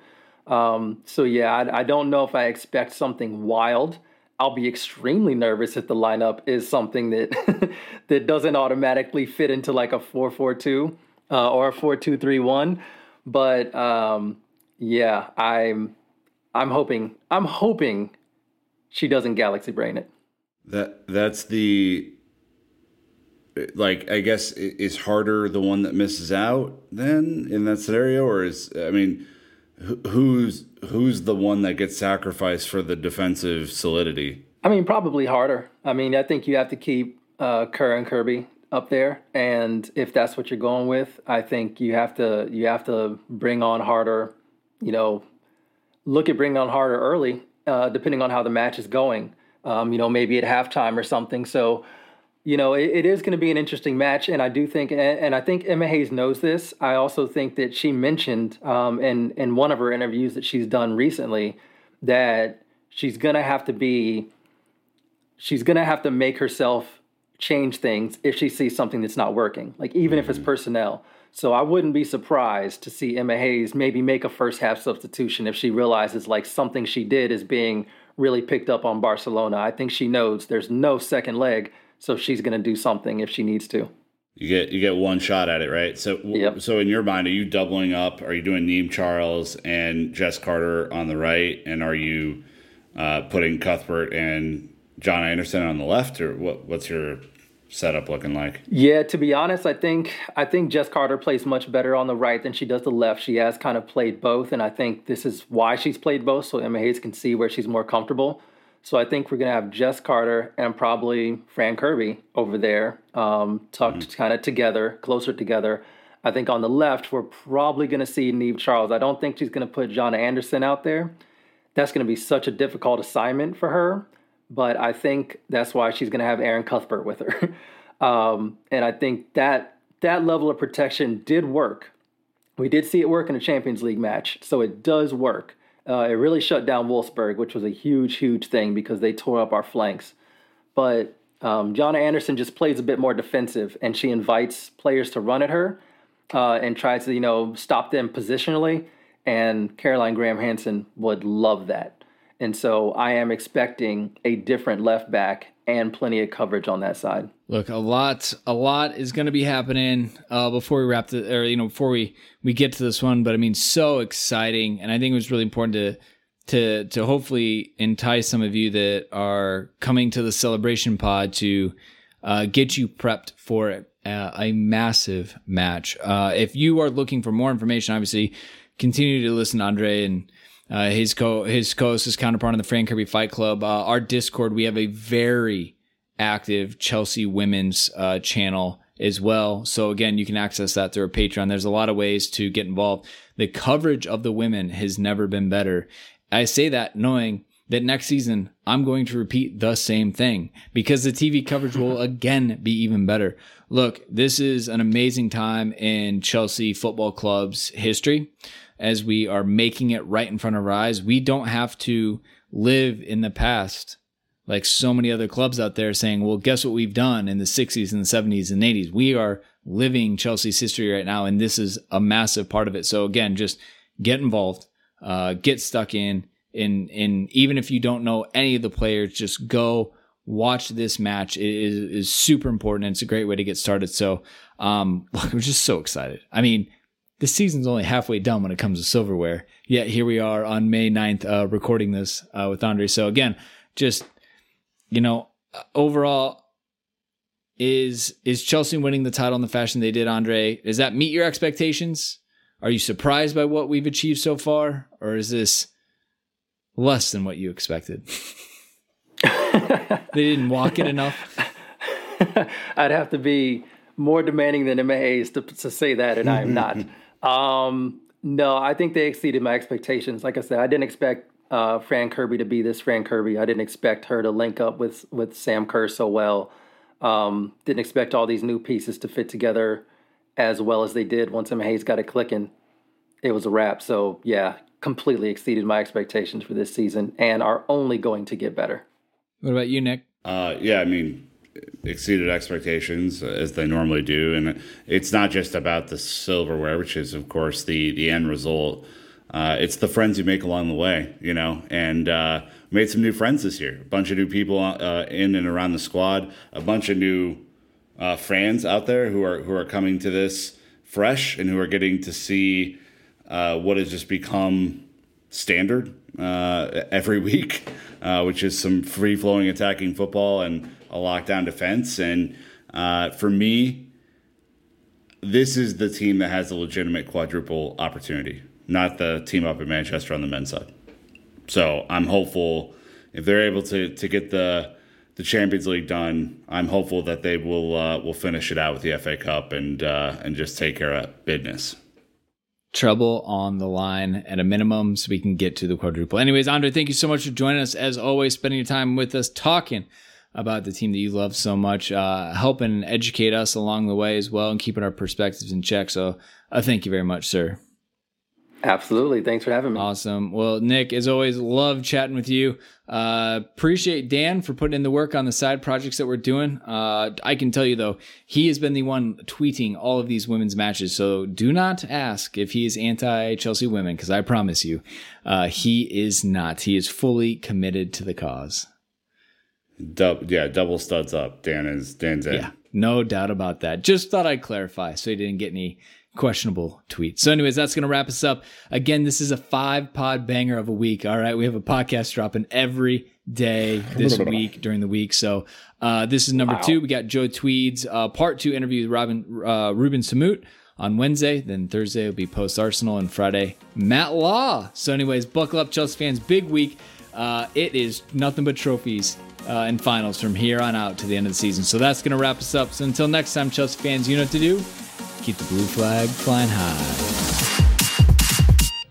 Um, so, yeah, I, I don't know if I expect something wild. I'll be extremely nervous if the lineup is something that that doesn't automatically fit into like a 4-4-2 uh, or a four two three one. But um, yeah, I'm I'm hoping I'm hoping she doesn't galaxy brain it. That that's the like I guess is Harder the one that misses out then in that scenario, or is I mean who's who's the one that gets sacrificed for the defensive solidity? I mean, probably Harder. I mean, I think you have to keep uh, Kerr and Kirby up there and if that's what you're going with i think you have to you have to bring on Harder you know look at bringing on Harder early uh, depending on how the match is going um, you know, maybe at halftime or something. So, you know, it, it is going to be an interesting match, and I do think, and, and, I think Emma Hayes knows this. I also think that she mentioned um, in in one of her interviews that she's done recently that she's going to have to be, she's going to have to make herself change things if she sees something that's not working, like even if it's mm-hmm. personnel. So I wouldn't be surprised to see Emma Hayes maybe make a first half substitution if she realizes like something she did is being really picked up on Barcelona. I think she knows there's no second leg, so she's going to do something if she needs to. You get you get one shot at it, right? So yep. so in your mind, are you doubling up? Are you doing Niamh Charles and Jess Carter on the right, and are you uh, putting Cuthbert and Jonna Andersson on the left, or what? What's your setup looking like? Yeah, to be honest, I think I think Jess Carter plays much better on the right than she does the left. She has kind of played both, and I think this is why she's played both, so Emma Hayes can see where she's more comfortable. So I think we're gonna have Jess Carter and probably Fran Kirby over there, um, tucked mm-hmm. kind of together, closer together. I think on the left we're probably gonna see Niamh Charles. I don't think she's gonna put Jonna Andersson out there. That's gonna be such a difficult assignment for her but I think that's why she's going to have Erin Cuthbert with her. um, and I think that that level of protection did work. We did see it work in a Champions League match, so it does work. Uh, it really shut down Wolfsburg, which was a huge, huge thing because they tore up our flanks. But um, Andersson just plays a bit more defensive, and she invites players to run at her uh, and tries to, you know, stop them positionally. And Caroline Graham Hansen would love that. And so I am expecting a different left back and plenty of coverage on that side. Look, a lot, a lot is going to be happening uh, before we wrap the, or you know, before we we get to this one. But I mean, so exciting, and I think it was really important to to to hopefully entice some of you that are coming to the celebration pod to uh, get you prepped for uh, a massive match. Uh, if you are looking for more information, obviously continue to listen to Andre and uh, his co his co-host his counterpart in the Fran Kirby Fight Club. Uh, our Discord, we have a very active Chelsea women's uh, channel as well. So again, you can access that through our Patreon. There's a lot of ways to get involved. The coverage of the women has never been better. I say that knowing that next season I'm going to repeat the same thing because the TV coverage will again be even better. Look, this is an amazing time in Chelsea Football Club's history as we are making it right in front of our eyes. We don't have to live in the past like so many other clubs out there saying, well, guess what we've done in the 60s and the 70s and 80s? We are living Chelsea's history right now, and this is a massive part of it. So, again, just get involved, uh, get stuck in. And, in even if you don't know any of the players, just go watch this match. It is, is super important. And it's a great way to get started. So, um, I'm just so excited. I mean, the season's only halfway done when it comes to silverware. Yet here we are on May 9th, uh, recording this uh, with Andre. So again, just you know, overall, is is Chelsea winning the title in the fashion they did, Andre? Does that meet your expectations? Are you surprised by what we've achieved so far, or is this less than what you expected? they didn't walk it enough. I'd have to be more demanding than Emma Hayes to, to say that, and I am not. Um, no, I think they exceeded my expectations. Like I said, I didn't expect uh, Fran Kirby to be this Fran Kirby. I didn't expect her to link up with with Sam Kerr so well. Um, didn't expect all these new pieces to fit together as well as they did. Once Emma Hayes got it clicking, it was a wrap. So yeah, completely exceeded my expectations for this season, and are only going to get better. What about you, Nick? Uh, yeah, I mean, exceeded expectations as they normally do. And it's not just about the silverware, which is, of course, the, the end result. Uh, it's the friends you make along the way, you know, and uh, made some new friends this year. A bunch of new people uh, in and around the squad, a bunch of new uh, fans out there who are who are coming to this fresh and who are getting to see uh, what has just become standard uh, every week, which is some free flowing attacking football and a lockdown defense. And for me, this is the team that has a legitimate quadruple opportunity, not the team up in Manchester on the men's side. So I'm hopeful if they're able to to get the the Champions League done, I'm hopeful that they will uh, will finish it out with the FA Cup and uh, and just take care of business. Trouble on the line at a minimum so we can get to the quadruple. Anyways, Andre, thank you so much for joining us. As always, spending your time with us talking about the team that you love so much, uh, helping educate us along the way as well and keeping our perspectives in check. So uh, thank you very much, sir. Absolutely. Thanks for having me. Awesome. Well, Nick, as always, love chatting with you. Uh, appreciate Dan for putting in the work on the side projects that we're doing. Uh, I can tell you though, he has been the one tweeting all of these women's matches. So do not ask if he is anti Chelsea women, because I promise you, uh, he is not. He is fully committed to the cause. Dub, yeah, double studs up. Dan is Dan's in. Yeah, no doubt about that. Just thought I'd clarify so he didn't get any questionable tweet. So, anyways, that's going to wrap us up. Again, this is a five pod banger of a week. All right. We have a podcast dropping every day this week during the week. So, uh, this is number wow. two. We got Joe Tweed's uh, part two interview with Robin uh, Ruben Samut on Wednesday. Then Thursday will be post Arsenal, and Friday, Matt Law. So, anyways, buckle up, Chelsea fans. Big week. Uh, it is nothing but trophies uh, and finals from here on out to the end of the season. So that's going to wrap us up. So until next time, Chelsea fans, you know what to do. Keep the blue flag flying high.